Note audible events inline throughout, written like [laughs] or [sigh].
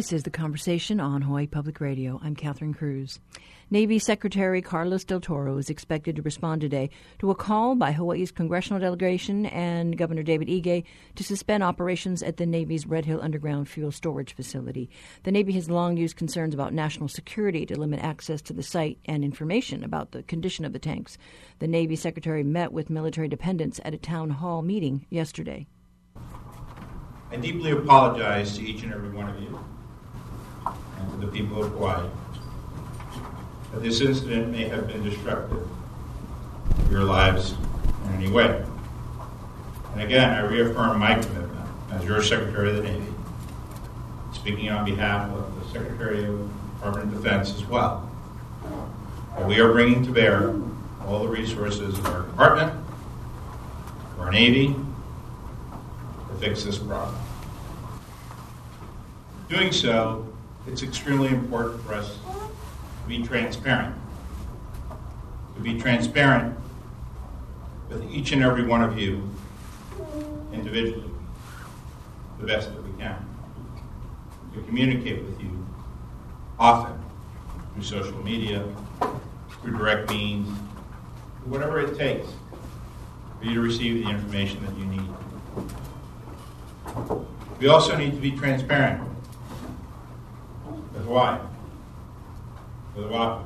This is The Conversation on Hawaii Public Radio. I'm Catherine Cruz. Navy Secretary Carlos Del Toro is expected to respond today to a call by Hawaii's congressional delegation and Governor David Ige to suspend operations at the Navy's Red Hill Underground Fuel Storage Facility. The Navy has long used concerns about national security to limit access to the site and information about the condition of the tanks. The Navy Secretary met with military dependents at a town hall meeting yesterday. I deeply apologize to each and every one of you and to the people of Hawaii that this incident may have been destructive to your lives in any way. And again, I reaffirm my commitment as your Secretary of the Navy, speaking on behalf of the Secretary of Department of Defense as well, we are bringing to bear all the resources of our department, of our Navy, to fix this problem. Doing so it's extremely important for us to be transparent. To be transparent with each and every one of you individually, the best that we can. To communicate with you often through social media, through direct means, whatever it takes for you to receive the information that you need. We also need to be transparent why? For the WAPA.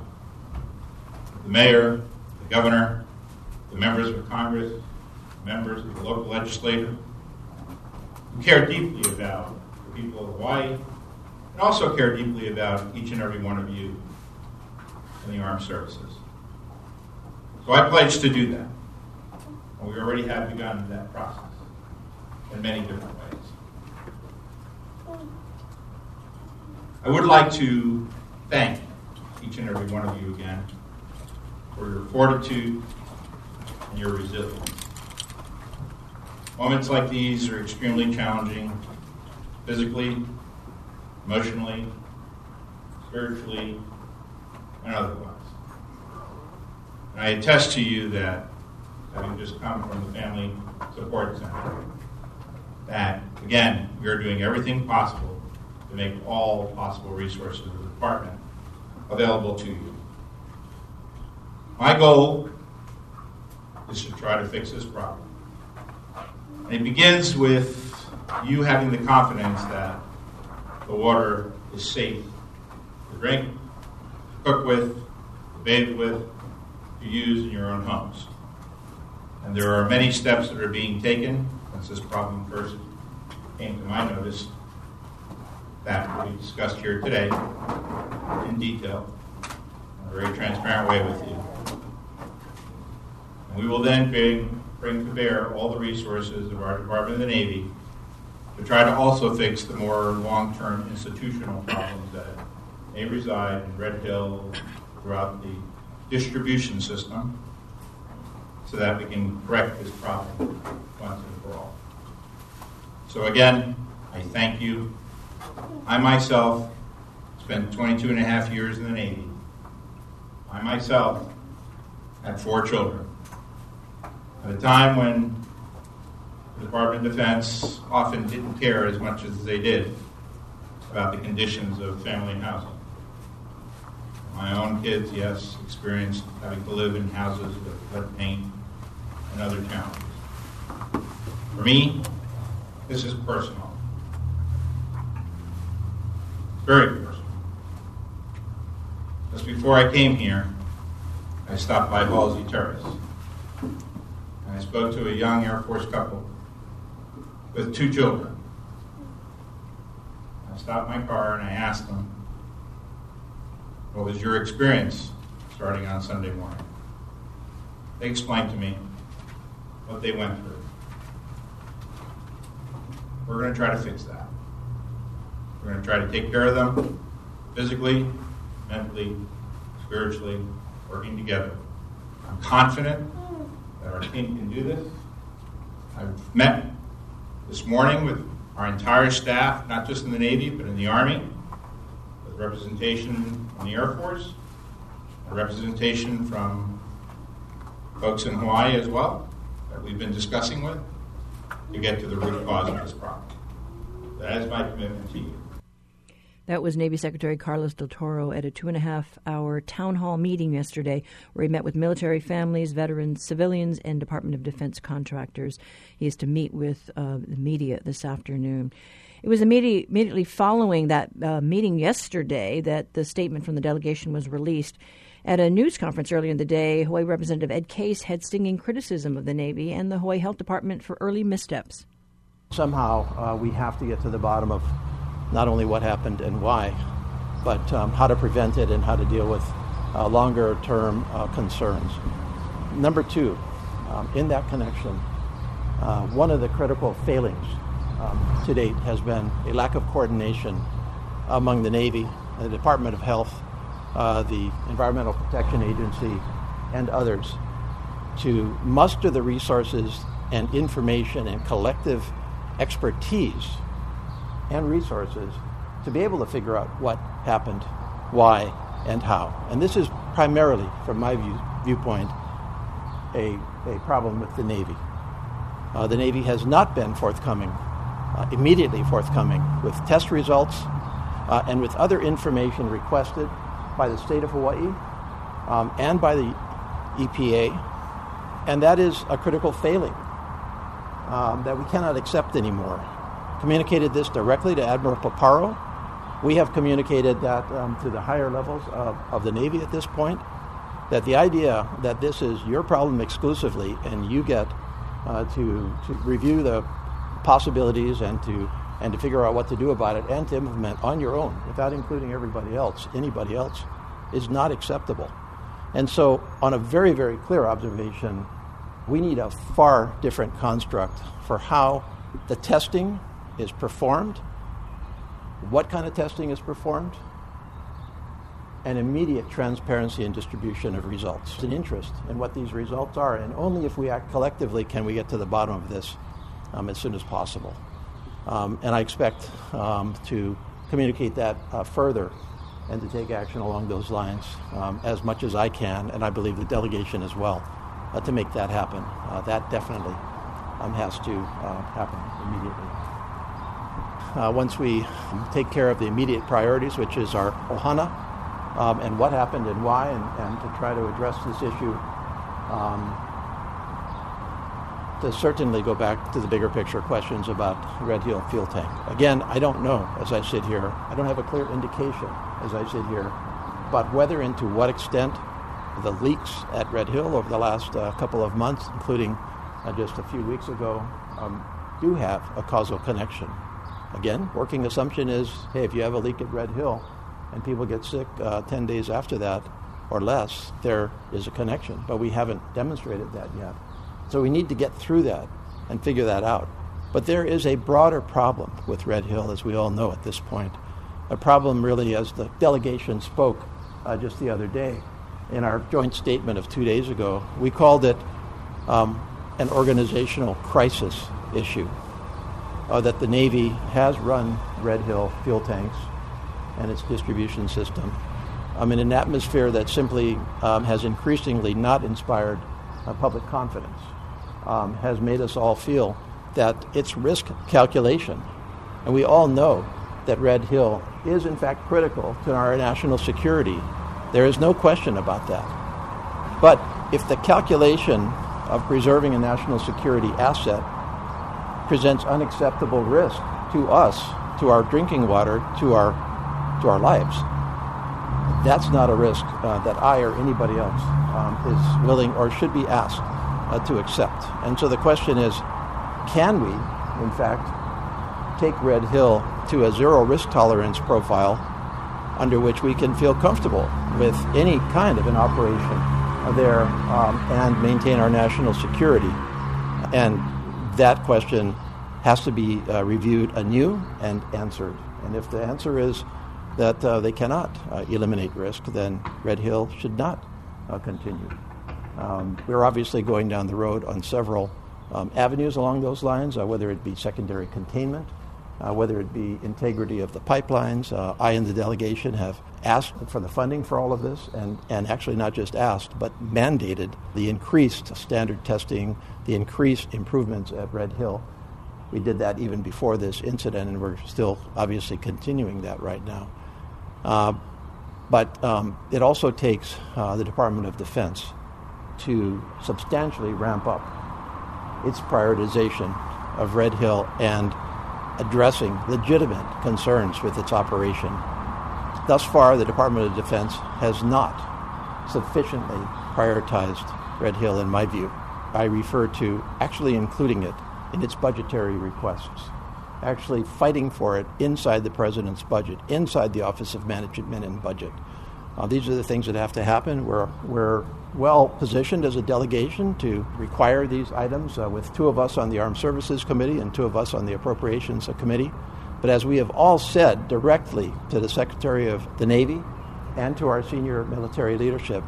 The mayor, the governor, the members of Congress, members of the local legislature, who care deeply about the people of Hawaii, and also care deeply about each and every one of you in the armed services. So I pledge to do that. And we already have begun that process in many different ways. I would like to thank each and every one of you again for your fortitude and your resilience. Moments like these are extremely challenging physically, emotionally, spiritually, and otherwise. And I attest to you that, having just come from the Family Support Center, that, again, we are doing everything possible to make all possible resources of the department available to you. My goal is to try to fix this problem. And it begins with you having the confidence that the water is safe to drink, to cook with, to bathe with, to use in your own homes. And there are many steps that are being taken since this problem first came to my notice that will be discussed here today in detail in a very transparent way with you. And we will then bring, bring to bear all the resources of our Department of the Navy to try to also fix the more long-term institutional problems that may reside in Red Hill throughout the distribution system so that we can correct this problem once and for all. So again, I thank you I myself spent 22 and a half years in the Navy. I myself had four children. At a time when the Department of Defense often didn't care as much as they did about the conditions of family housing. My own kids, yes, experienced having to live in houses with lead paint and other challenges. For me, this is personal. Very personal. Just before I came here, I stopped by Halsey Terrace. And I spoke to a young Air Force couple with two children. I stopped my car and I asked them, What was your experience starting on Sunday morning? They explained to me what they went through. We're going to try to fix that. We're going to try to take care of them physically, mentally, spiritually, working together. I'm confident that our team can do this. I've met this morning with our entire staff, not just in the Navy, but in the Army, with representation in the Air Force, representation from folks in Hawaii as well, that we've been discussing with, to get to the root cause of this problem. That is my commitment to you. That was Navy Secretary Carlos del Toro at a two and a half hour town hall meeting yesterday where he met with military families, veterans, civilians, and Department of Defense contractors. He is to meet with uh, the media this afternoon. It was immediately, immediately following that uh, meeting yesterday that the statement from the delegation was released. At a news conference earlier in the day, Hawaii Representative Ed Case had stinging criticism of the Navy and the Hawaii Health Department for early missteps. Somehow, uh, we have to get to the bottom of not only what happened and why, but um, how to prevent it and how to deal with uh, longer term uh, concerns. Number two, um, in that connection, uh, one of the critical failings um, to date has been a lack of coordination among the Navy, the Department of Health, uh, the Environmental Protection Agency, and others to muster the resources and information and collective expertise and resources to be able to figure out what happened, why, and how. And this is primarily, from my view, viewpoint, a, a problem with the Navy. Uh, the Navy has not been forthcoming, uh, immediately forthcoming, with test results uh, and with other information requested by the state of Hawaii um, and by the EPA. And that is a critical failing um, that we cannot accept anymore communicated this directly to Admiral Paparo. We have communicated that um, to the higher levels of, of the Navy at this point. That the idea that this is your problem exclusively and you get uh, to, to review the possibilities and to, and to figure out what to do about it and to implement on your own without including everybody else, anybody else, is not acceptable. And so, on a very, very clear observation, we need a far different construct for how the testing is performed, what kind of testing is performed, and immediate transparency and distribution of results. An interest in what these results are, and only if we act collectively can we get to the bottom of this um, as soon as possible. Um, and I expect um, to communicate that uh, further and to take action along those lines um, as much as I can, and I believe the delegation as well, uh, to make that happen. Uh, that definitely um, has to uh, happen immediately uh, once we take care of the immediate priorities, which is our ohana um, and what happened and why, and, and, to try to address this issue. Um, to certainly go back to the bigger picture questions about Red Hill fuel tank. Again, I don't know as I sit here. I don't have a clear indication as I sit here, but whether and to what extent the leaks at Red Hill over the last uh, couple of months, including uh, just a few weeks ago, um, do have a causal connection Again, working assumption is hey, if you have a leak at Red Hill and people get sick uh, 10 days after that or less, there is a connection. But we haven't demonstrated that yet. So we need to get through that and figure that out. But there is a broader problem with Red Hill, as we all know at this point. A problem, really, as the delegation spoke uh, just the other day in our joint statement of two days ago, we called it um, an organizational crisis issue uh, that the Navy has run Red Hill fuel tanks and its distribution system um, in an atmosphere that simply um, has increasingly not inspired uh, public confidence, um, has made us all feel that it's risk calculation. And we all know that Red Hill is, in fact, critical to our national security. There is no question about that. But if the calculation of preserving a national security asset presents unacceptable risk to us, to our drinking water, to our, to our lives. That's not a risk uh, that I or anybody else um, is willing or should be asked uh, to accept. And so the question is can we, in fact, take Red Hill to a zero risk tolerance profile under which we can feel comfortable with any kind of an operation there um, and maintain our national security? And that question has to be uh, reviewed anew and answered. And if the answer is that uh, they cannot uh, eliminate risk, then Red Hill should not uh, continue. Um, we're obviously going down the road on several um, avenues along those lines, uh, whether it be secondary containment, uh, whether it be integrity of the pipelines. I and the delegation have asked for the funding for all of this, and, and actually not just asked, but mandated the increased standard testing, the increased improvements at Red Hill. We did that even before this incident, and we're still obviously continuing that right now. Uh, but um, it also takes uh, the Department of Defense to substantially ramp up its prioritization of Red Hill and addressing legitimate concerns with its operation. Thus far, the Department of Defense has not sufficiently prioritized Red Hill, in my view. I refer to actually including it in its budgetary requests, actually fighting for it inside the President's budget, inside the Office of Management and Budget. Uh, these are the things that have to happen. We're, we're well positioned as a delegation to require these items uh, with two of us on the Armed Services Committee and two of us on the Appropriations Committee. But as we have all said directly to the Secretary of the Navy and to our senior military leadership,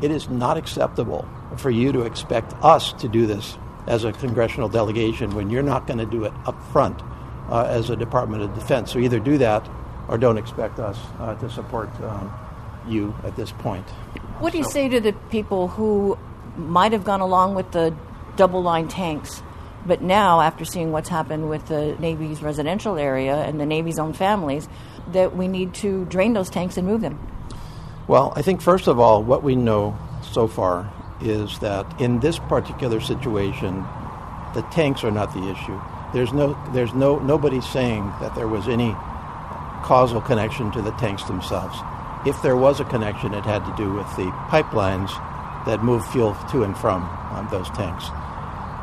it is not acceptable for you to expect us to do this as a congressional delegation when you're not going to do it up front uh, as a Department of Defense. So either do that or don't expect us uh, to support um, you at this point. What do you say to the people who might have gone along with the double line tanks, but now, after seeing what's happened with the Navy's residential area and the Navy's own families, that we need to drain those tanks and move them? Well, I think first of all, what we know so far is that in this particular situation, the tanks are not the issue. There's no, there's no, nobody saying that there was any causal connection to the tanks themselves if there was a connection, it had to do with the pipelines that move fuel to and from um, those tanks.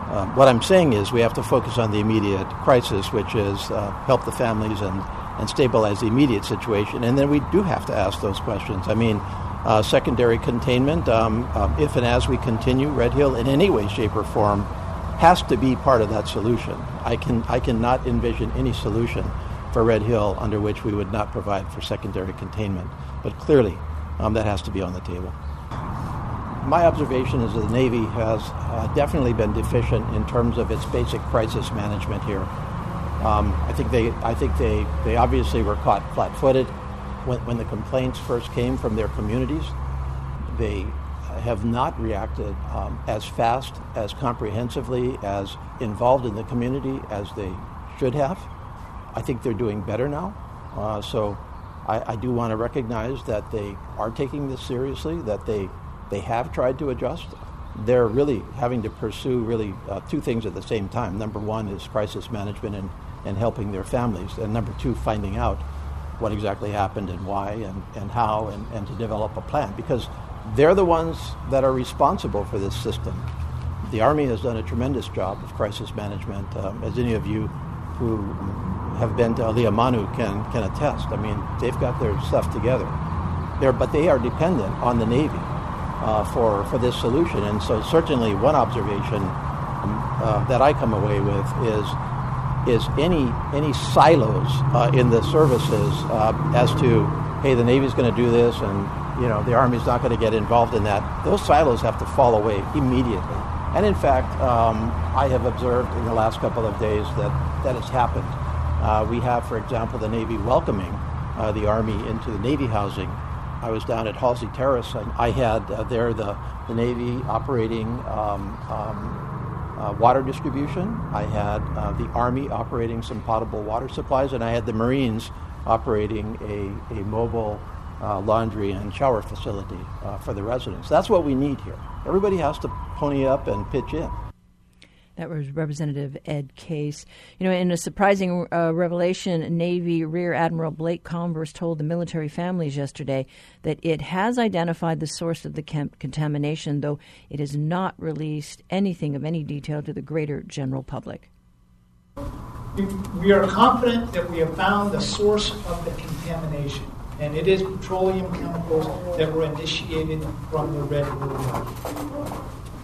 Um, what I'm saying is we have to focus on the immediate crisis, which is uh, help the families and, and stabilize the immediate situation. And then we do have to ask those questions. I mean, uh, secondary containment, um, um, if and as we continue, Red Hill in any way, shape, or form has to be part of that solution. I, can, I cannot envision any solution for Red Hill under which we would not provide for secondary containment. But clearly, um, that has to be on the table. My observation is that the Navy has uh, definitely been deficient in terms of its basic crisis management here. Um, I think they, I think they, they obviously were caught flat-footed when, when the complaints first came from their communities. They have not reacted um, as fast, as comprehensively, as involved in the community as they should have. I think they're doing better now. Uh, so I, I do want to recognize that they are taking this seriously, that they, they have tried to adjust. They're really having to pursue really uh, two things at the same time. Number one is crisis management and, and helping their families. And number two, finding out what exactly happened and why and, and how and, and to develop a plan. Because they're the ones that are responsible for this system. The Army has done a tremendous job of crisis management, um, as any of you who have been to Aliamanu can, can attest. I mean, they've got their stuff together. They're, but they are dependent on the Navy uh, for, for this solution. And so certainly one observation um, uh, that I come away with is, is any, any silos uh, in the services uh, as to, hey, the Navy's going to do this and you know, the Army's not going to get involved in that. Those silos have to fall away immediately. And in fact, um, I have observed in the last couple of days that that has happened. Uh, we have, for example, the Navy welcoming uh, the Army into the Navy housing. I was down at Halsey Terrace, and I had uh, there the, the Navy operating um, um, uh, water distribution. I had uh, the Army operating some potable water supplies, and I had the Marines operating a, a mobile uh, laundry and shower facility for the residents. That's what we need here. Everybody has to pony up and pitch in. That was Representative Ed Case. You know, in a surprising uh, revelation, Navy Rear Admiral Blake Converse told the military families yesterday that it has identified the source of the contamination, though it has not released anything of any detail to the greater general public. We are confident that we have found the source of the contamination, and it is petroleum chemicals that were initiated from the Red River.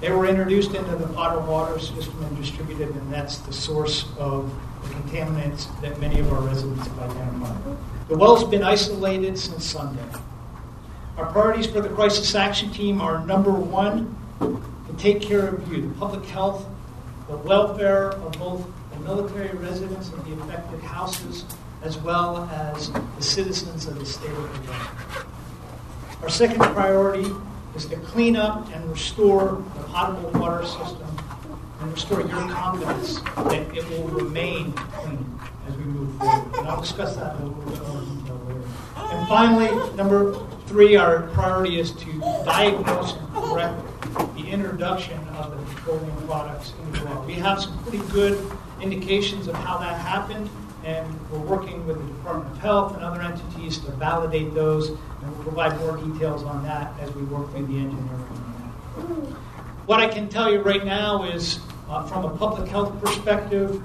They were introduced into the potable water system and distributed, and that's the source of the contaminants that many of our residents have identified. The well's been isolated since Sunday. Our priorities for the crisis action team are number one, to take care of you, the public health, the welfare of both the military residents of the affected houses, as well as the citizens of the state of Virginia. Our second priority is to clean up and restore the potable water system and restore your confidence that it will remain clean as we move forward. And I'll discuss that a little bit more in detail later. And finally, number three, our priority is to diagnose and correct the introduction of the petroleum products into the well. We have some pretty good indications of how that happened, and we're working with the Department of Health and other entities to validate those, and we'll provide more details on that as we work through the engineering on that. What I can tell you right now is, uh, from a public health perspective,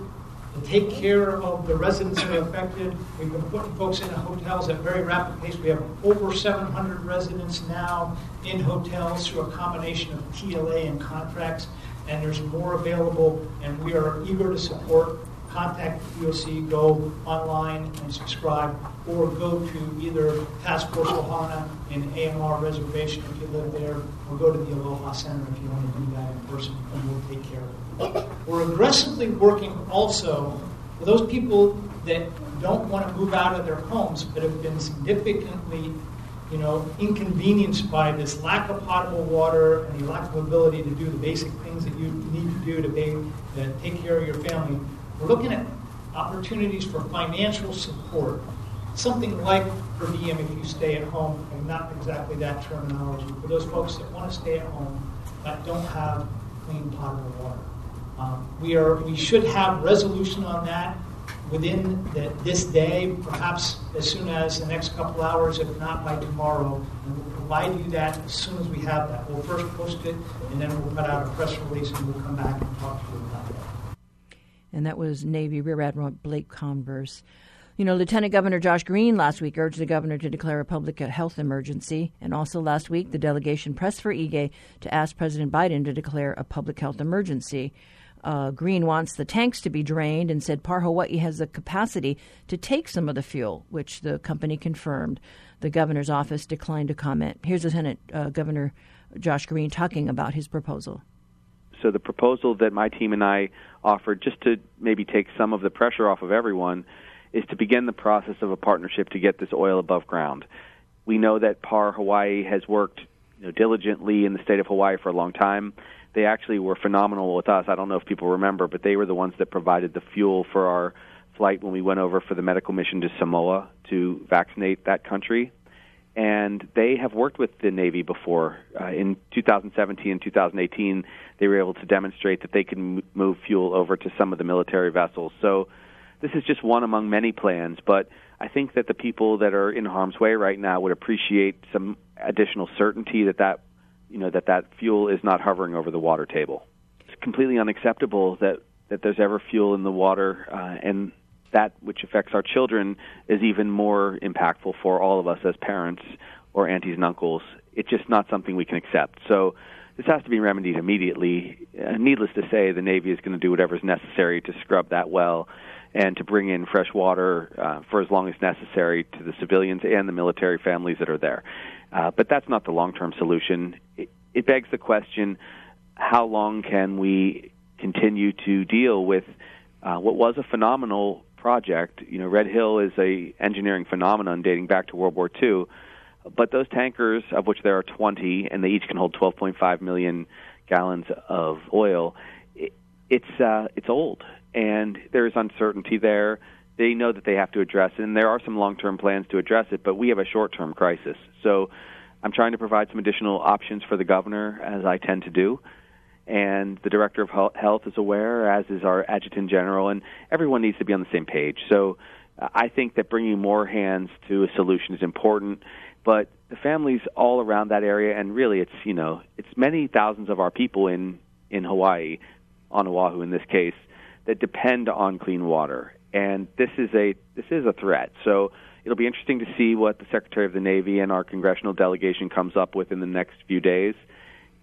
to take care of the residents who are affected. We've been putting folks in hotels at very rapid pace. We have over 700 residents now in hotels through a combination of TLA and contracts, and there's more available, and we are eager to support. Contact DOC, go online and subscribe, or go to either Task Force Ohana in AMR Reservation if you live there, or go to the Aloha Center if you want to do that in person, and we'll take care of it. We're aggressively working also for those people that don't want to move out of their homes but have been significantly you know, inconvenienced by this lack of potable water and the lack of ability to do the basic things that you need to do to, be, to take care of your family. We're looking at opportunities for financial support, something like per diem if you stay at home, and not exactly that terminology, for those folks that want to stay at home but don't have clean potable water. Um, we, are, we should have resolution on that within the, this day, perhaps as soon as the next couple hours, if not by tomorrow. And we'll provide you that as soon as we have that. We'll first post it, and then we'll put out a press release, and we'll come back and talk to you about that. And that was Navy Rear Admiral Blake Converse. You know, Lieutenant Governor Josh Green last week urged the governor to declare a public health emergency. And also last week, the delegation pressed for Ige to ask President Biden to declare a public health emergency. Uh, Green wants the tanks to be drained and said Par Hawaii has the capacity to take some of the fuel, which the company confirmed. The governor's office declined to comment. Here's Lieutenant uh, Governor Josh Green talking about his proposal. So, the proposal that my team and I offered, just to maybe take some of the pressure off of everyone, is to begin the process of a partnership to get this oil above ground. We know that Par Hawaii has worked you know, diligently in the state of Hawaii for a long time they actually were phenomenal with us. I don't know if people remember, but they were the ones that provided the fuel for our flight when we went over for the medical mission to Samoa to vaccinate that country. And they have worked with the Navy before. Uh, in 2017 and 2018, they were able to demonstrate that they can move fuel over to some of the military vessels. So this is just one among many plans, but I think that the people that are in harm's way right now would appreciate some additional certainty that that you know that that fuel is not hovering over the water table. It's completely unacceptable that that there's ever fuel in the water, uh, and that which affects our children is even more impactful for all of us as parents or aunties and uncles. It's just not something we can accept. So this has to be remedied immediately. Uh, needless to say, the Navy is going to do whatever is necessary to scrub that well and to bring in fresh water uh, for as long as necessary to the civilians and the military families that are there. Uh, but that's not the long term solution. It, it begs the question how long can we continue to deal with uh, what was a phenomenal project? You know, Red Hill is a engineering phenomenon dating back to World War II. But those tankers, of which there are 20, and they each can hold 12.5 million gallons of oil, it, it's uh, it's old, and there is uncertainty there they know that they have to address it, and there are some long-term plans to address it. But we have a short-term crisis, so I'm trying to provide some additional options for the governor, as I tend to do. And the director of health is aware, as is our adjutant general, and everyone needs to be on the same page. So uh, I think that bringing more hands to a solution is important. But the families all around that area, and really, it's you know, it's many thousands of our people in in Hawaii, on Oahu in this case, that depend on clean water and this is a this is a threat. So it'll be interesting to see what the Secretary of the Navy and our congressional delegation comes up with in the next few days.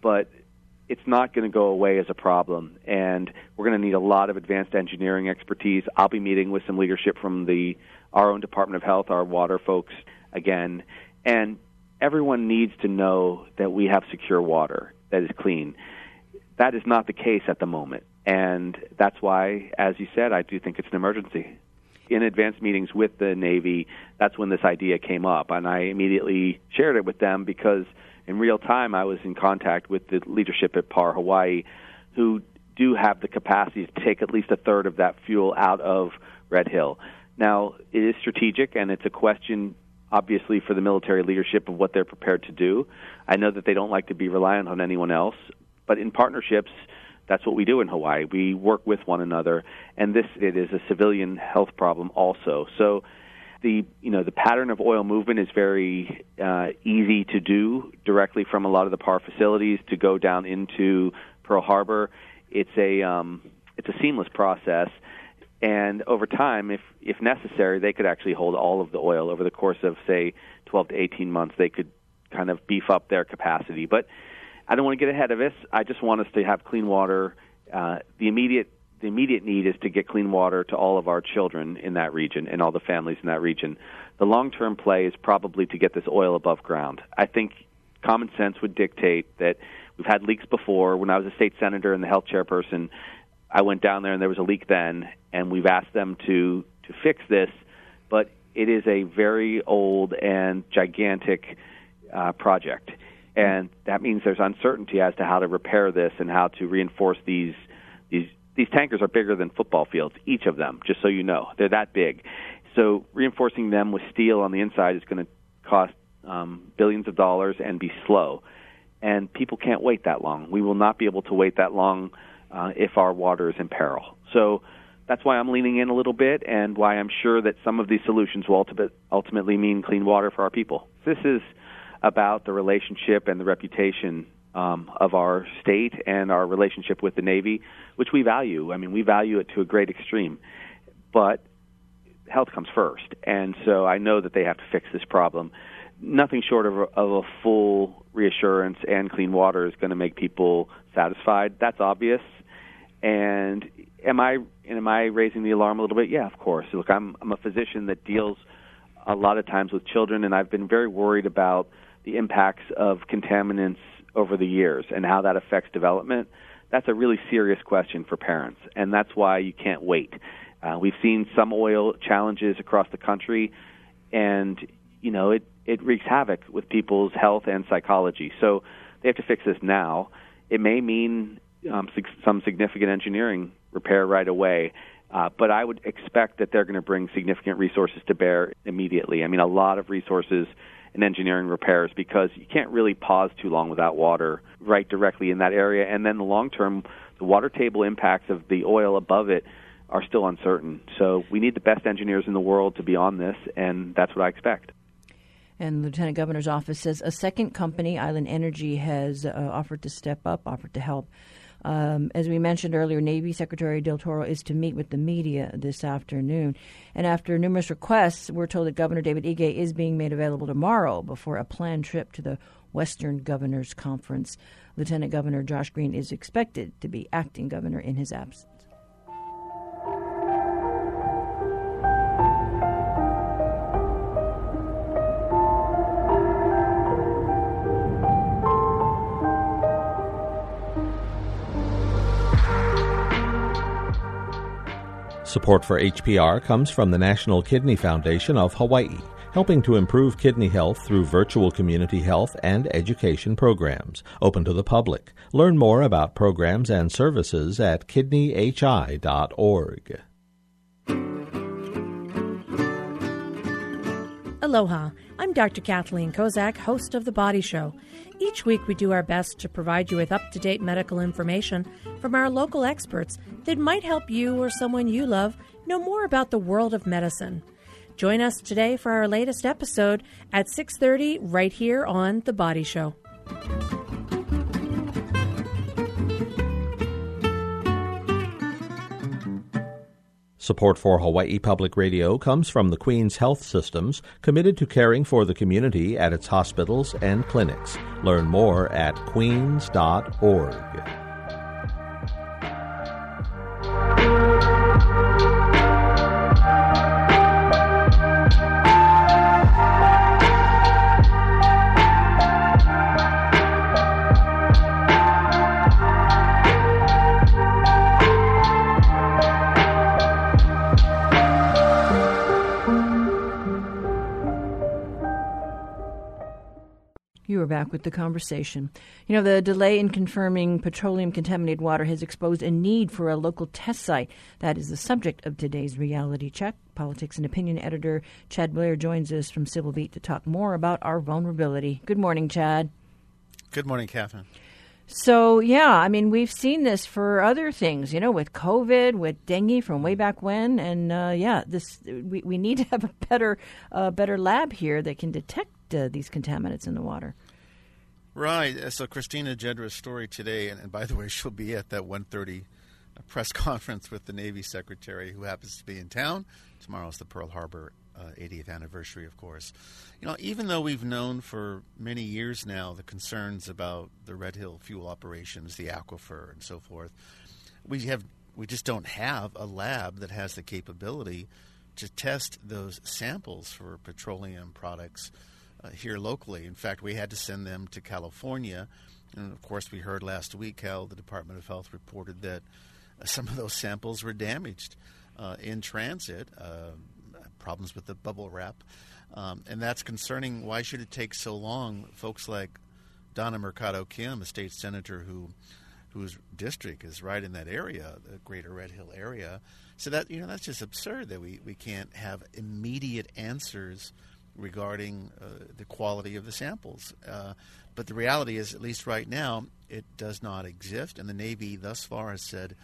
But it's not going to go away as a problem, and we're going to need a lot of advanced engineering expertise. I'll be meeting with some leadership from the our own Department of Health, our water folks again, and everyone needs to know that we have secure water that is clean. That is not the case at the moment. And that's why, as you said, I do think it's an emergency. In advanced meetings with the Navy, that's when this idea came up. And I immediately shared it with them because in real time I was in contact with the leadership at PAR Hawaii who do have the capacity to take at least a third of that fuel out of Red Hill. Now, it is strategic and it's a question obviously, for the military leadership of what they're prepared to do. I know that they don't like to be reliant on anyone else, but in partnerships, that's what we do in Hawaii. We work with one another, and this it is a civilian health problem also. So the you know the pattern of oil movement is very uh, easy to do directly from a lot of the PAR facilities to go down into Pearl Harbor. It's a um, it's a seamless process, and over time, if if necessary, they could actually hold all of the oil over the course of say 12 to 18 months. They could kind of beef up their capacity, but I don't want to get ahead of this. I just want us to have clean water. Uh, the immediate the immediate need is to get clean water to all of our children in that region and all the families in that region. The long term play is probably to get this oil above ground. I think common sense would dictate that we've had leaks before. When I was a state senator and the health chairperson, I went down there and there was a leak then, and we've asked them to to fix this, but it is a very old and gigantic uh, project, and that means there's uncertainty as to how to repair this and how to reinforce these these these tankers are bigger than football fields, each of them, just so you know. They're that big. So reinforcing them with steel on the inside is going to cost um, billions of dollars and be slow. And people can't wait that long. We will not be able to wait that long uh, if our water is in peril. So that's why I'm leaning in a little bit and why I'm sure that some of these solutions will ultimately mean clean water for our people. This is about the relationship and the reputation um, of our state and our relationship with the Navy, which we value. I mean, we value it to a great extreme, but health comes first, and so I know that they have to fix this problem. Nothing short of a, of a full reassurance and clean water is going to make people satisfied. That's obvious. And am I am I raising the alarm a little bit? Yeah, of course. Look, I'm I'm a physician that deals a lot of times with children, and I've been very worried about the impacts of contaminants over the years and how that affects development, that's a really serious question for parents, and that's why you can't wait. Uh, we've seen some oil challenges across the country, and you know it it wreaks havoc with people's health and psychology. So they have to fix this now. It may mean um, some significant engineering repair right away, uh, but I would expect that they're going to bring significant resources to bear immediately. I mean, a lot of resources and engineering repairs because you can't really pause too long without water right directly in that area. And then the long term, the water table impacts of the oil above it are still uncertain. So we need the best engineers in the world to be on this, and that's what I expect. And the Lieutenant Governor's office says a second company, Island Energy, has uh, offered to step up, offered to help. Um, as we mentioned earlier, Navy Secretary Del Toro is to meet with the media this afternoon. And after numerous requests, we're told that Governor David Ige is being made available tomorrow before a planned trip to the Western Governors Conference. Lieutenant Governor Josh Green is expected to be acting governor in his absence. Support for HPR comes from the National Kidney Foundation of Hawaii, helping to improve kidney health through virtual community health and education programs, open to the public. Learn more about programs and services at kidneyhi.org. Aloha. I'm Dr. Kathleen Kozak, host of The Body Show. Each week, we do our best to provide you with up to date medical information from our local experts that might help you or someone you love know more about the world of medicine. Join us today for our latest episode at 6:30 right here on The Body Show. Support for Hawaii Public Radio comes from the Queen's Health Systems, committed to caring for the community at its hospitals and clinics. Learn more at queens.org. back with the conversation. You know, the delay in confirming petroleum contaminated water has exposed a need for a local test site. That is the subject of today's reality check. Politics and opinion editor Chad Blair joins us from Civil Beat to talk more about our vulnerability. Good morning, Chad. Good morning, Catherine. So, yeah, I mean, we've seen this for other things, you know, with COVID, with dengue from way back when. And uh, yeah, this we, we need to have a better, uh, better lab here that can detect uh, these contaminants in the water. Right. Uh, so, Christina Jedra's story today, and, and, by the way, she'll be at that 1.30 press [laughs] conference with the Navy Secretary who happens to be in town. Tomorrow's the Pearl Harbor uh, 80th anniversary, of course. You know, even though we've known for many years now the concerns about the Red Hill fuel operations, the aquifer, and so forth, we have we just don't have a lab that has the capability to test those samples for petroleum products uh, here locally. In fact, we had to send them to California, and of course, we heard last week how the Department of Health reported that uh, some of those samples were damaged uh, in transit. Uh, problems with the bubble wrap. Um, and that's concerning. Why should it take so long? Folks like Donna Mercado Kim, a state senator who whose district is right in that area, the greater Red Hill area. So that you know that's just absurd that we, we can't have immediate answers regarding uh, the quality of the samples. Uh, but the reality is, at least right now, it does not exist, and the Navy thus far has said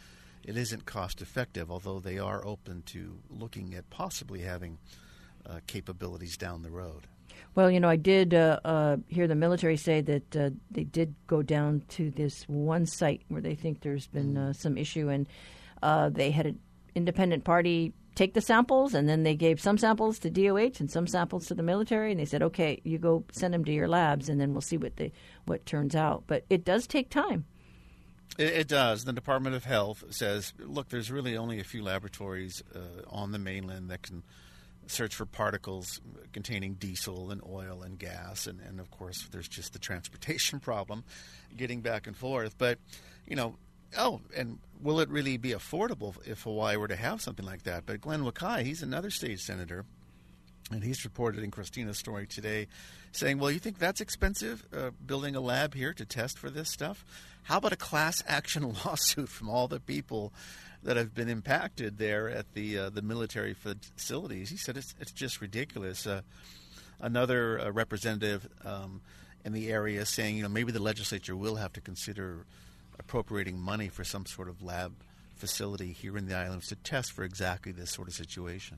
it isn't cost effective, although they are open to looking at possibly having uh, capabilities down the road. Well, you know, I did uh, uh, hear the military say that uh, they did go down to this one site where they think there's been uh, some issue, and uh, they had an independent party take the samples, and then they gave some samples to DOH and some samples to the military, and they said, "Okay, you go send them to your labs, and then we'll see what they what turns out." But it does take time. It, it, does. The Department of Health says, look, there's really only a few laboratories uh, on the mainland that can search for particles containing diesel and oil and gas, and, and of course, there's just the transportation [laughs] problem, getting back and forth. But you know, oh, and will it really be affordable if Hawaii were to have something like that? But Glenn Wakai, he's another state senator and he's reported in Christina's story today saying, Well, you think that's expensive, uh, building a lab here to test for this stuff? How about a class action [laughs] lawsuit from all the people that have been impacted there at the uh, the military facilities? He said it's, it's just ridiculous. Uh, another uh, representative um, in the area saying, you know, maybe the legislature will have to consider appropriating money for some sort of lab facility here in the islands to test for exactly this sort of situation.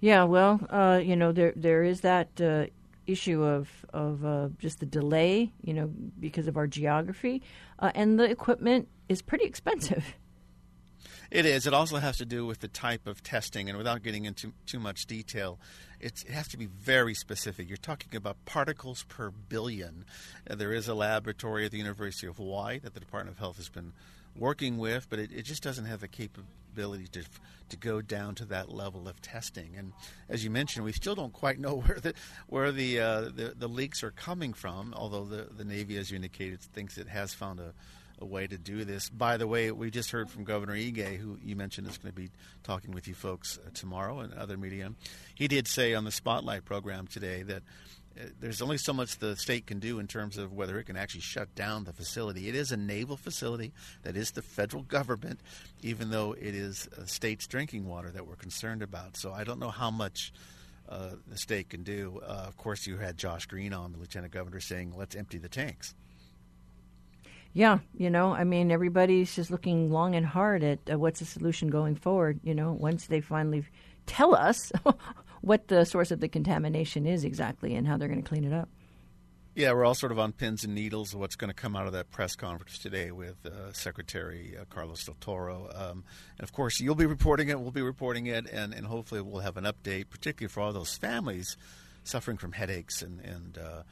Yeah, well, uh, you know, there there is that uh, issue of of uh, just the delay, you know, because of our geography, uh, and the equipment is pretty [laughs] expensive. It is. It also has to do with the type of testing, and without getting into too much detail, it has to be very specific. You're talking about particles per billion. Uh, there is a laboratory at the University of Hawaii that the Department of Health has been working with, but it, it just doesn't have the capability to to go down to that level of testing. And as you mentioned, we still don't quite know [laughs] where the where the uh, the, the, leaks are coming from. Although the the Navy, as you indicated, thinks it has found a a way to do this. By the way, we just heard from Governor Ige, who you mentioned is going to be talking with you folks uh, tomorrow and other media. He did say on the Spotlight program today that uh, there's only so much the state can do in terms of whether it can actually shut down the facility. It is a naval facility that is the federal government, even though it is state's drinking water that we're concerned about. So I don't know how much uh, the state can do. Uh, of course, you had Josh Green on, the lieutenant governor, saying, let's empty the tanks. Yeah, you know, I mean, everybody's just looking long and hard at uh, what's the solution going forward. You know, once they finally tell us [laughs] what the source of the contamination is exactly and how they're going to clean it up. Yeah, we're all sort of on pins and needles what's going to come out of that press conference today with uh, Secretary uh, Carlos del Toro. Um, and of course, you'll be reporting it, we'll be reporting it, and, and hopefully we'll have an update, particularly for all those families suffering from headaches and, and uh,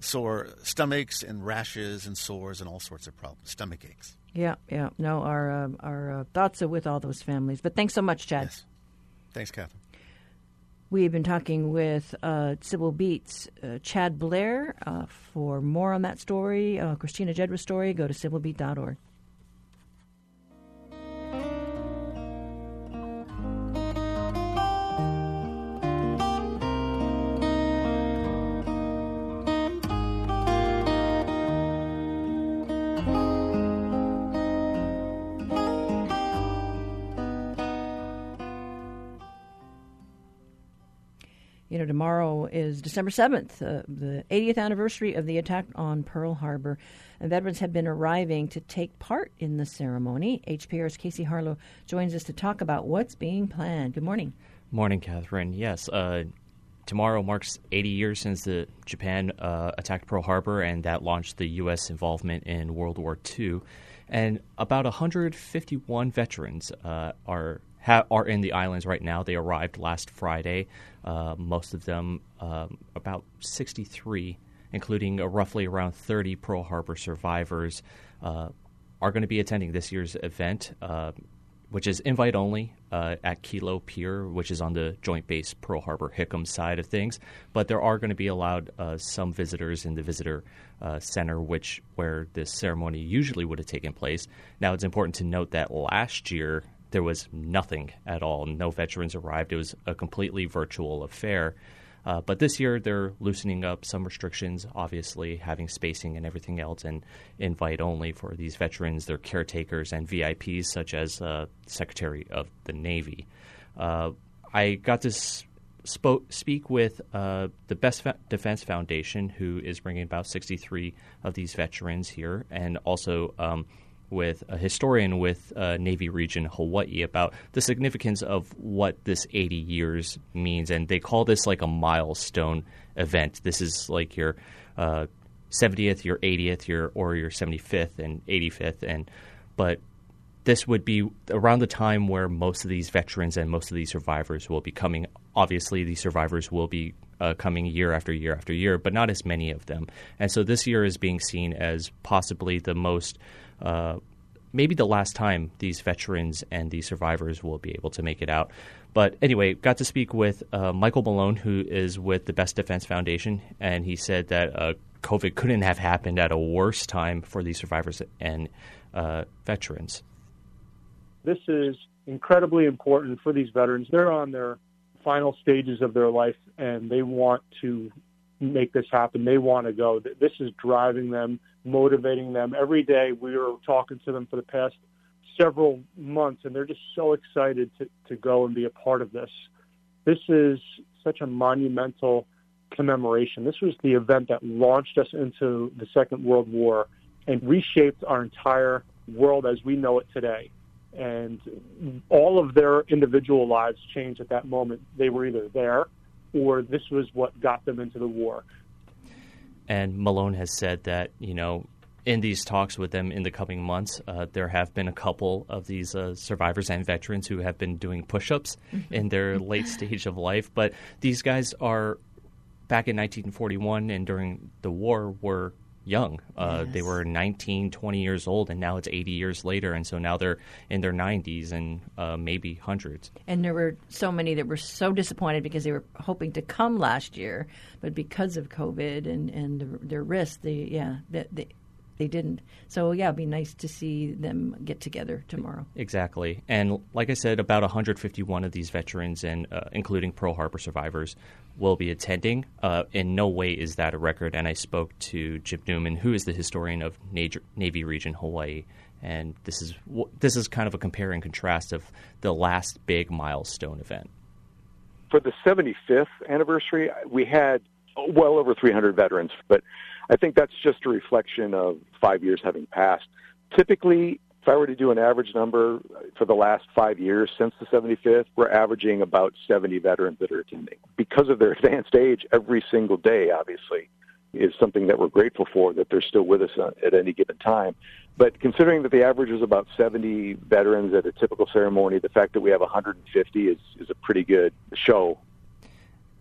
sore stomachs and rashes and sores and all sorts of problems, stomach aches. Yeah, yeah. No, our, uh, our uh, thoughts are with all those families. But thanks so much, Chad. Yes. Thanks, Catherine. We've been talking with uh, Civil Beat's uh, Chad Blair. Uh, for more on that story, uh, Christina Jedra's story, go to civilbeat.org. know, tomorrow is December 7th, uh, the 80th anniversary of the attack on Pearl Harbor. And veterans have been arriving to take part in the ceremony. HPR's Casey Harlow joins us to talk about what's being planned. Good morning. Morning, Catherine. Yes, uh, tomorrow marks 80 years since the Japan uh, attacked Pearl Harbor, and that launched the U.S. involvement in World War II. And about 151 veterans uh, are ha- are in the islands right now. They arrived last Friday. Uh, most of them, um, about 63, including roughly around 30 Pearl Harbor survivors, uh, are going to be attending this year's event. Uh, which is invite only uh, at Kilo Pier, which is on the Joint Base Pearl Harbor Hickam side of things. But there are going to be allowed uh, some visitors in the visitor uh, center, which where this ceremony usually would have taken place. Now, it's important to note that last year there was nothing at all. No veterans arrived. It was a completely virtual affair. Uh, but this year, they're loosening up some restrictions, obviously, having spacing and everything else, and invite only for these veterans, their caretakers, and VIPs, such as uh, Secretary of the Navy. Uh, I got to speak with uh, the Best Defense Foundation, who is bringing about 63 of these veterans here, and also um, with a historian with uh, Navy region Hawaii about the significance of what this 80 years means. And they call this like a milestone event. This is like your uh, 70th, your 80th, your or your 75th and 85th. And but this would be around the time where most of these veterans and most of these survivors will be coming. Obviously, these survivors will be uh, coming year after year after year, but not as many of them. And so this year is being seen as possibly the most maybe the last time these veterans and these survivors will be able to make it out. But anyway, got to speak with uh, Michael Malone, who is with the Best Defense Foundation, and he said that uh, COVID couldn't have happened at a worse time for these survivors and uh, veterans. This is incredibly important for these veterans. They're on their final stages of their life, and they want to make this happen. They want to go. This is driving them, motivating them. Every day we were talking to them for the past several months, and they're just so excited to, to go and be a part of this. This is such a monumental commemoration. This was the event that launched us into the Second World War and reshaped our entire world as we know it today. And all of their individual lives changed at that moment. They were either there or this was what got them into the war. And Malone has said that, you know, in these talks with them in the coming months, uh, there have been a couple of these uh, survivors and veterans who have been doing push ups mm-hmm. in their late stage of life. But these guys are back in 1941 and during the war were young. Uh, yes. They were 19, 20 years old, and now it's 80 years later, and so now they're in their 90s and uh, maybe hundreds. And there were so many that were so disappointed because they were hoping to come last year, but because of COVID and and their risk, they yeah, they, they they didn't. So yeah, it'd be nice to see them get together tomorrow. Exactly, and like I said, about 151 of these veterans, and uh, including Pearl Harbor survivors, will be attending. Uh, in no way is that a record. And I spoke to Jim Neuman, who is the historian of Navy Region Hawaii, and this is this is kind of a compare and contrast of the last big milestone event. For the 75th anniversary, we had well over 300 veterans, but I think that's just a reflection of five years having passed. Typically, if I were to do an average number for the last five years since the 75th, we're averaging about 70 veterans that are attending. Because of their [laughs] advanced age, every single day, obviously, is something that we're grateful for that they're still with us uh, at any given time. But considering that the average is about 70 veterans at a typical ceremony, the fact that we have 150 is, is a pretty good show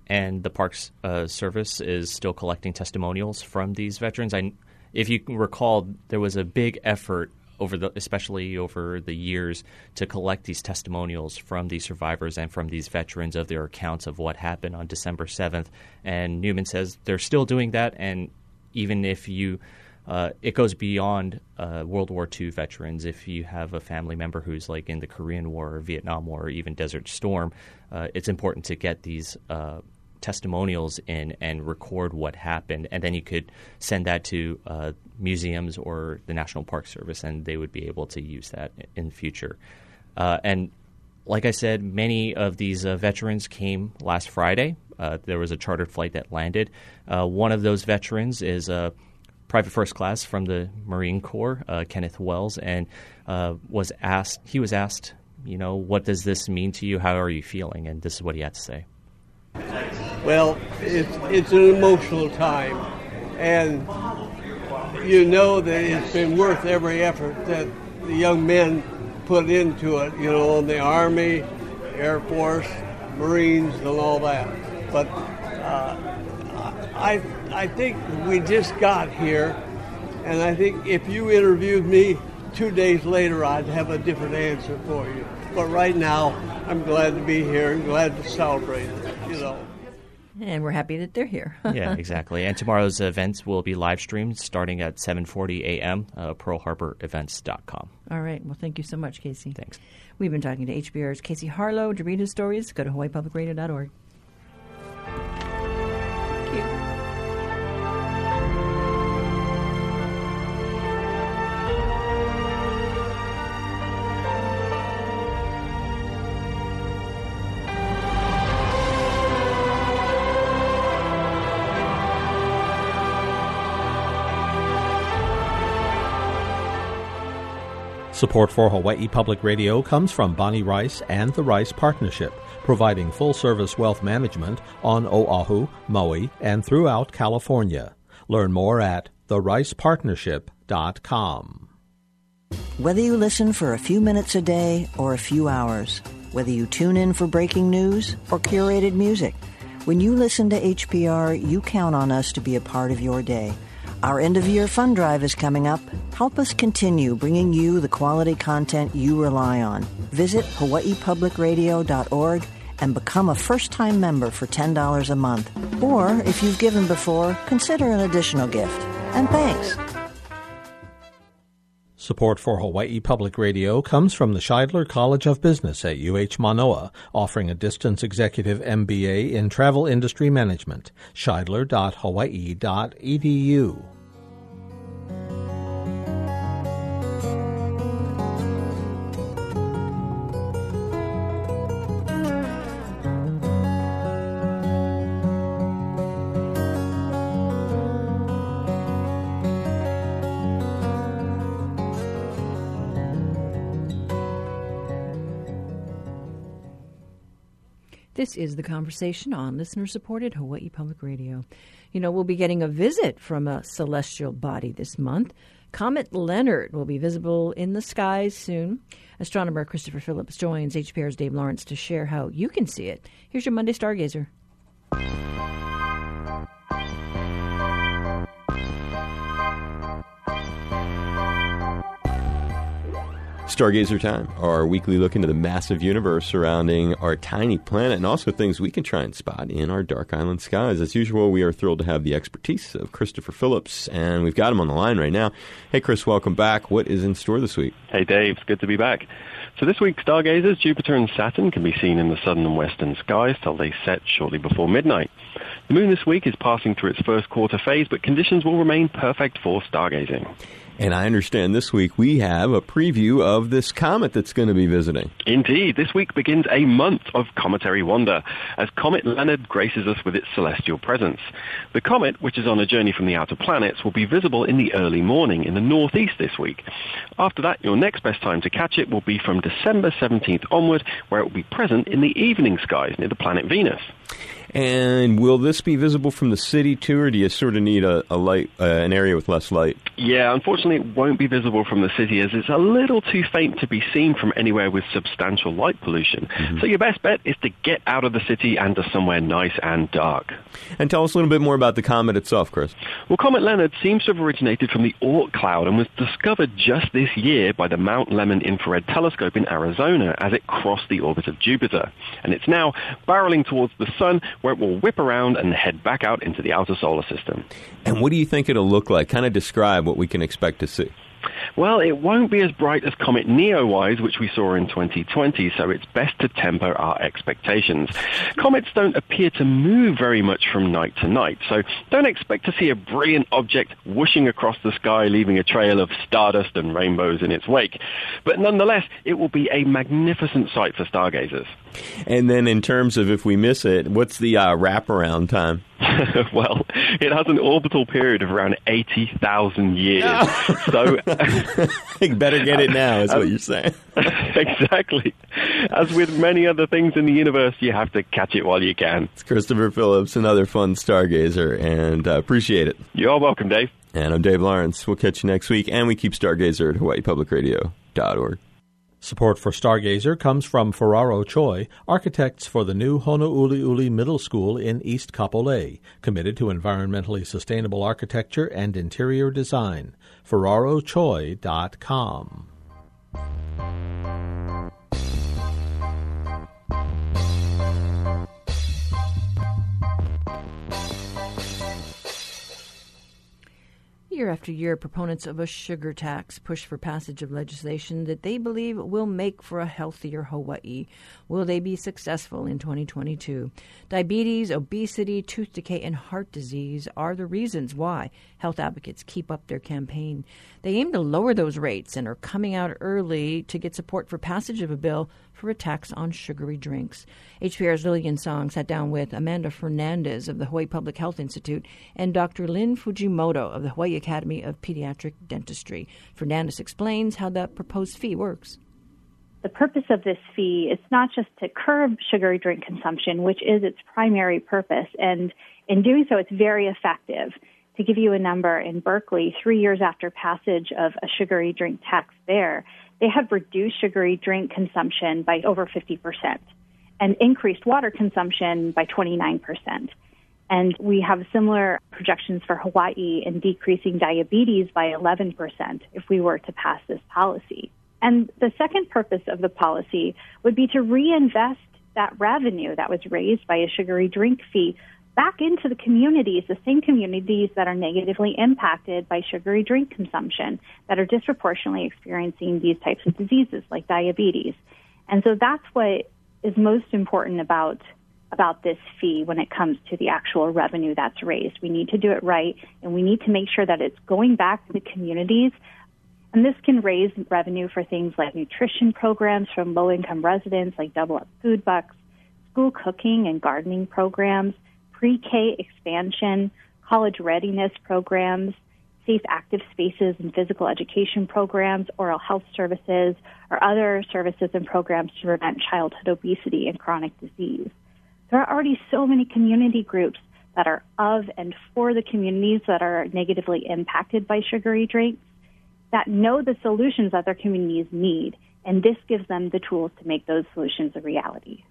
and the Parks uh, Service is still collecting testimonials from these veterans. I, if you recall, there was a big effort over the, especially over the years, to collect these testimonials from these survivors and from these veterans of their accounts of what happened on December seventh. And Neuman says they're still doing that, and even if you uh, it goes beyond uh, World War II veterans. If you have a family member who's like in the Korean War or Vietnam War or even Desert Storm, uh, it's important to get these uh, testimonials in and record what happened, and then you could send that to uh, museums or the National Park Service, and they would be able to use that in the future. Uh, and like I said, many of these uh, veterans came last Friday. Uh, there was a chartered flight that landed. Uh, one of those veterans is a private first class from the Marine Corps, uh, Kenneth Wells, and was asked. He was asked, you know, what does this mean to you? How are you feeling? And this is what he had to say. Well, it's it's an emotional time, and you know that it's been worth every effort that the young men put into it. You know, in the Army, Air Force, Marines, and all that. But uh, I I think we just got here, and I think if you interviewed me two days later, I'd have a different answer for you. But right now, I'm glad to be here and glad to celebrate it. And we're happy that they're here. yeah, [laughs] exactly. And tomorrow's events will be live streamed starting at 7:40 a.m. Uh, PearlHarborEvents.com. All right. Well, thank you so much, Casey. Thanks. We've been talking to HPR's Casey Harlow. To read his stories, go to HawaiiPublicRadio.org. Support for Hawaii Public Radio comes from Bonnie Rice and the Rice Partnership, providing full service wealth management on Oahu, Maui, and throughout California. Learn more at thericepartnership.com. Whether you listen for a few minutes a day or a few hours, whether you tune in for breaking news or curated music, when you listen to HPR, you count on us to be a part of your day. Our end of year fund drive is coming up. Help us continue bringing you the quality content you rely on. Visit hawaiipublicradio.org and become a first time member for $10 a month. Or, if you've given before, consider an additional gift. And thanks. Support for Hawaii Public Radio comes from the Shidler College of Business at UH Manoa, offering a distance executive MBA in travel industry management. Shidler.hawaii.edu. This is the conversation on listener supported Hawaii Public Radio. You know, we'll be getting a visit from a celestial body this month. Comet Leonard will be visible in the skies soon. Astronomer Christopher Phillips joins HPR's Dave Lawrence to share how you can see it. Here's your Monday Stargazer. Stargazer Time, our weekly look into the massive universe surrounding our tiny planet and also things we can try and spot in our dark island skies. As usual, we are thrilled to have the expertise of Christopher Phillips, and we've got him on the line right now. Hey, Chris, welcome back. What is in store this week? Hey, Dave. It's good to be back. So this week, stargazers, Jupiter and Saturn can be seen in the southern and western skies till they set shortly before midnight. The moon this week is passing through its first quarter phase, but conditions will remain perfect for stargazing. And I understand this week we have a preview of this comet that's going to be visiting. Indeed, this week begins a month of cometary wonder as Comet Leonard graces us with its celestial presence. The comet, which is on a journey from the outer planets, will be visible in the early morning in the northeast this week. After that, your next best time to catch it will be from December 17th onward, where it will be present in the evening skies near the planet Venus. And will this be visible from the city too, or do you sort of need a, a light, uh, an area with less light? Yeah, unfortunately, it won't be visible from the city as it's a little too faint to be seen from anywhere with substantial light pollution. Mm-hmm. So your best bet is to get out of the city and to somewhere nice and dark. And tell us a little bit more about the comet itself, Chris. Well, Comet Leonard seems to have originated from the Oort cloud and was discovered just this year by the Mount Lemmon Infrared Telescope in Arizona as it crossed the orbit of Jupiter. And it's now barreling towards the sun where it will whip around and head back out into the outer solar system. And what do you think it'll look like? Kind of describe what we can expect to see. Well, it won't be as bright as Comet Neowise, which we saw in 2020, so it's best to temper our expectations. Comets don't appear to move very much from night to night, so don't expect to see a brilliant object whooshing across the sky, leaving a trail of stardust and rainbows in its wake. But nonetheless, it will be a magnificent sight for stargazers. And then, in terms of if we miss it, what's the uh, wraparound time? [laughs] well, it has an orbital period of around 80,000 years. so, [laughs] [laughs] better get it now, is what you're saying. exactly. As with many other things in the universe, you have to catch it while you can. It's Christopher Phillips, another fun stargazer, and uh, appreciate it. You're welcome, Dave. And I'm Dave Lawrence. We'll catch you next week, and we keep Stargazer at HawaiiPublicRadio.org. Support for Stargazer comes from Ferraro Choi, architects for the new Honouliuli Middle School in East Kapolei, committed to environmentally sustainable architecture and interior design. FerraroChoi.com. Year after year, proponents of a sugar tax push for passage of legislation that they believe will make for a healthier Hawaii. Will they be successful in 2022? Diabetes, obesity, tooth decay, and heart disease are the reasons why health advocates keep up their campaign. They aim to lower those rates and are coming out early to get support for passage of a bill for a tax on sugary drinks. HPR's Lillian Song sat down with Amanda Fernandez of the Hawaii Public Health Institute and Dr. Lynn Fujimoto of the Hawaii Academy of Pediatric Dentistry. Fernandez explains how the proposed fee works. The purpose of this fee is not just to curb sugary drink consumption, which is its primary purpose, and in doing so, it's very effective. To give you a number, in Berkeley, three years after passage of a sugary drink tax there, they have reduced sugary drink consumption by over 50% and increased water consumption by 29%. And we have similar projections for Hawaii in decreasing diabetes by 11% if we were to pass this policy. And the second purpose of the policy would be to reinvest that revenue that was raised by a sugary drink fee back into the communities, the same communities that are negatively impacted by sugary drink consumption, that are disproportionately experiencing these types of diseases like diabetes. And so that's what is most important about about this fee when it comes to the actual revenue that's raised. We need to do it right and we need to make sure that it's going back to the communities and this can raise revenue for things like nutrition programs from low income residents, like double up food bucks, school cooking and gardening programs, pre K expansion, college readiness programs, safe active spaces and physical education programs, oral health services, or other services and programs to prevent childhood obesity and chronic disease. There are already so many community groups that are of and for the communities that are negatively impacted by sugary drinks that know the solutions that their communities need, and this gives them the tools to make those solutions a reality.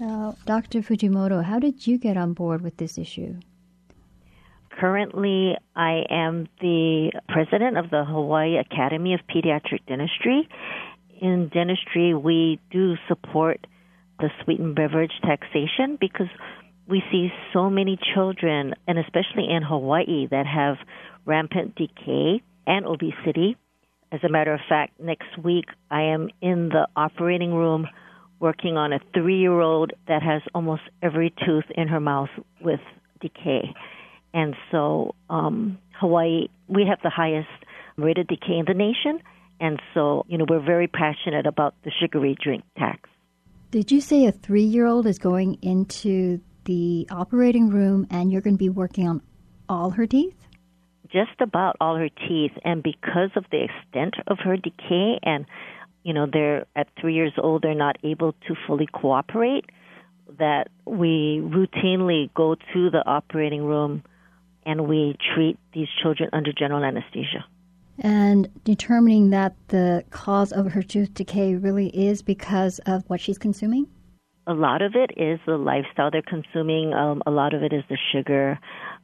Now, Dr. Fujimoto, how did you get on board with this issue? Currently, I am the president of the Hawaii Academy of Pediatric Dentistry. In dentistry, we do support the sweetened beverage taxation because we see so many children, and especially in Hawaii, that have rampant decay and obesity. As a matter of fact, next week I am in the operating room working on a three year old that has almost every tooth in her mouth with decay. And so, um, Hawaii, we have the highest rate of decay in the nation. And so, you know, we're very passionate about the sugary drink tax. Did you say a three year old is going into the operating room and you're going to be working on all her teeth? just about all her teeth and because of the extent of her decay and you know they're at 3 years old they're not able to fully cooperate that we routinely go to the operating room and we treat these children under general anesthesia and determining that the cause of her tooth decay really is because of what she's consuming a lot of it is the lifestyle they're consuming. Um, a lot of it is the sugar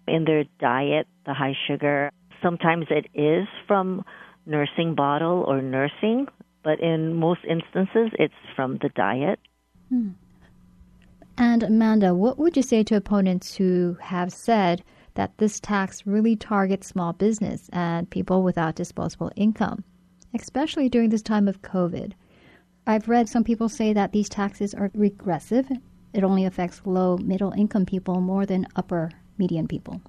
in their diet, the high sugar. Sometimes it is from nursing bottle or nursing, but in most instances, it's from the diet. Hmm. And Amanda, what would you say to opponents who have said that this tax really targets small business and people without disposable income? especially during this time of COVID. I've read some people say that these taxes are regressive. It only affects low middle income people more than upper median people.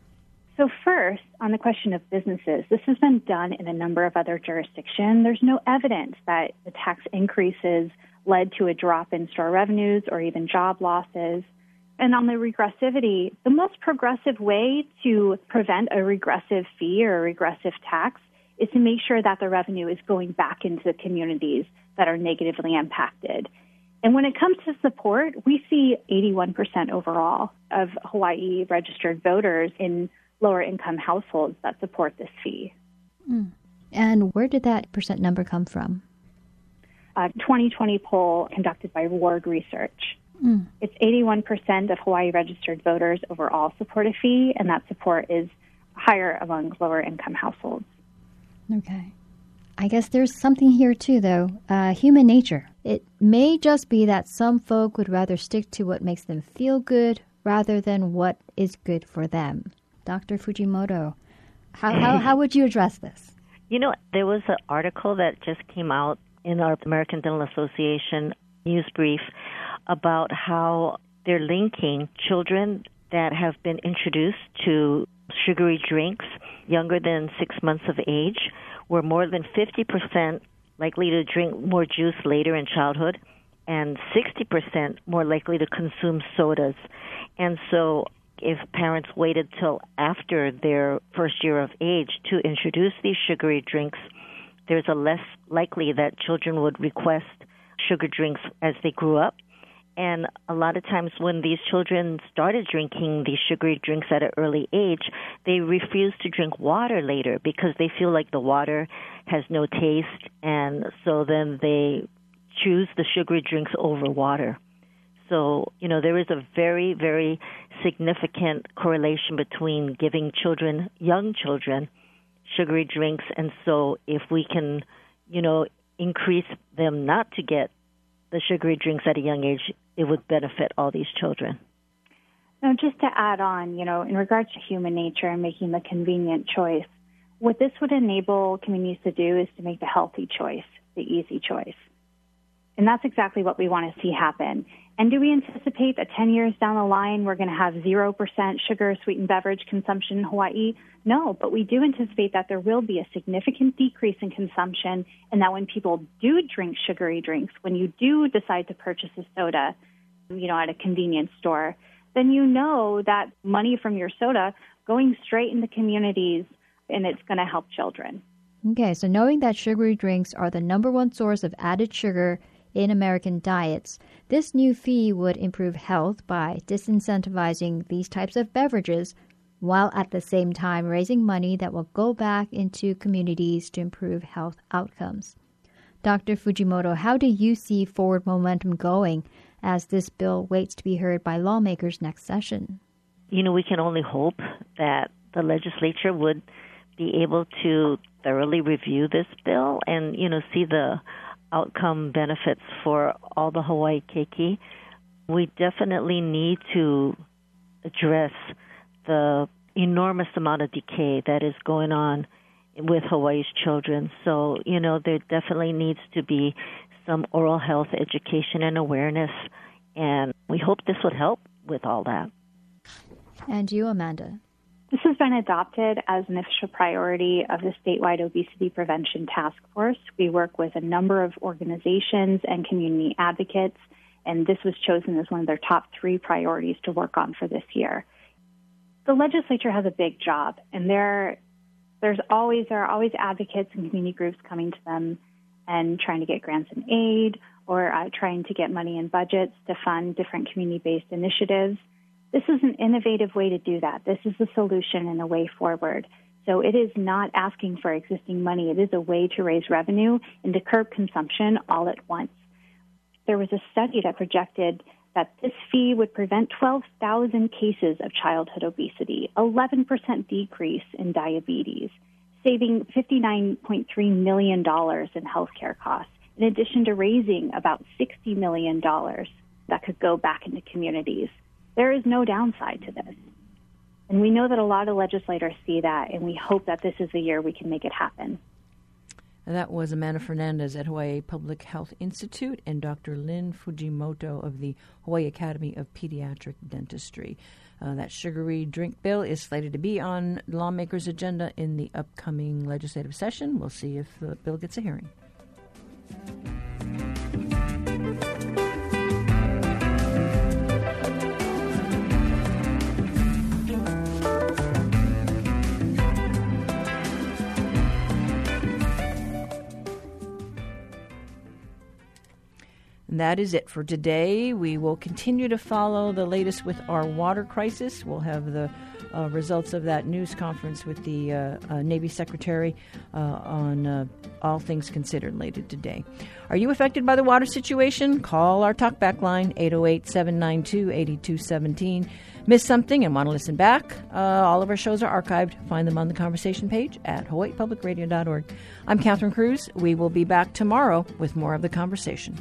So, first, on the question of businesses, this has been done in a number of other jurisdictions. There's no evidence that the tax increases led to a drop in store revenues or even job losses. And on the regressivity, the most progressive way to prevent a regressive fee or a regressive tax is to make sure that the revenue is going back into the communities that are negatively impacted. And when it comes to support, we see 81% overall of Hawaii registered voters in lower income households that support this fee. Mm. And where did that percent number come from? A 2020 poll conducted by Ward Research. Mm. It's 81% of Hawaii registered voters overall support a fee, and that support is higher among lower income households. Okay. I guess there's something here too, though. Uh, human nature. It may just be that some folk would rather stick to what makes them feel good rather than what is good for them. Dr. Fujimoto, how, how, [laughs] how would you address this? You know, there was an article that just came out in our American Dental Association news brief about how they're linking children that have been introduced to sugary drinks younger than six months of age were more than 50% likely to drink more juice later in childhood and 60% more likely to consume sodas. And so if parents waited till after their first year of age to introduce these sugary drinks, there's a less likely that children would request sugar drinks as they grew up. And a lot of times when these children started drinking these sugary drinks at an early age, they refuse to drink water later because they feel like the water has no taste. And so then they choose the sugary drinks over water. So, you know, there is a very, very significant correlation between giving children, young children, sugary drinks. And so if we can, you know, increase them not to get the sugary drinks at a young age, it would benefit all these children. Now, just to add on, you know, in regards to human nature and making the convenient choice, what this would enable communities to do is to make the healthy choice, the easy choice. And that's exactly what we want to see happen. And do we anticipate that 10 years down the line we're going to have 0% sugar sweetened beverage consumption in Hawaii? No, but we do anticipate that there will be a significant decrease in consumption and that when people do drink sugary drinks, when you do decide to purchase a soda, you know, at a convenience store, then you know that money from your soda going straight into communities and it's going to help children. Okay, so knowing that sugary drinks are the number one source of added sugar in American diets. This new fee would improve health by disincentivizing these types of beverages while at the same time raising money that will go back into communities to improve health outcomes. Dr. Fujimoto, how do you see forward momentum going as this bill waits to be heard by lawmakers next session? You know, we can only hope that the legislature would be able to thoroughly review this bill and, you know, see the outcome benefits for all the Hawaii keiki. We definitely need to address the enormous amount of decay that is going on with Hawaii's children. So, you know, there definitely needs to be some oral health education and awareness, and we hope this would help with all that. And you, Amanda? This has been adopted as an official priority of the statewide obesity prevention task force. We work with a number of organizations and community advocates, and this was chosen as one of their top three priorities to work on for this year. The legislature has a big job, and there, there's always there are always advocates and community groups coming to them and trying to get grants and aid or uh, trying to get money and budgets to fund different community-based initiatives. This is an innovative way to do that. This is a solution and a way forward. So it is not asking for existing money. It is a way to raise revenue and to curb consumption all at once. There was a study that projected that this fee would prevent 12,000 cases of childhood obesity, 11% decrease in diabetes, saving $59.3 million in healthcare costs, in addition to raising about $60 million that could go back into communities. There is no downside to this. And we know that a lot of legislators see that, and we hope that this is the year we can make it happen. And That was Amanda Fernandez at Hawaii Public Health Institute and Dr. Lynn Fujimoto of the Hawaii Academy of Pediatric Dentistry. Uh, that sugary drink bill is slated to be on lawmakers' agenda in the upcoming legislative session. We'll see if the bill gets a hearing. And that is it for today. We will continue to follow the latest with our water crisis. We'll have the uh, results of that news conference with the uh, uh, Navy Secretary uh, on uh, all things considered later today. Are you affected by the water situation? Call our talkback line, 808 792 8217. Miss something and want to listen back? Uh, all of our shows are archived. Find them on the conversation page at hawaiipublicradio.org. I'm Catherine Cruz. We will be back tomorrow with more of the conversation.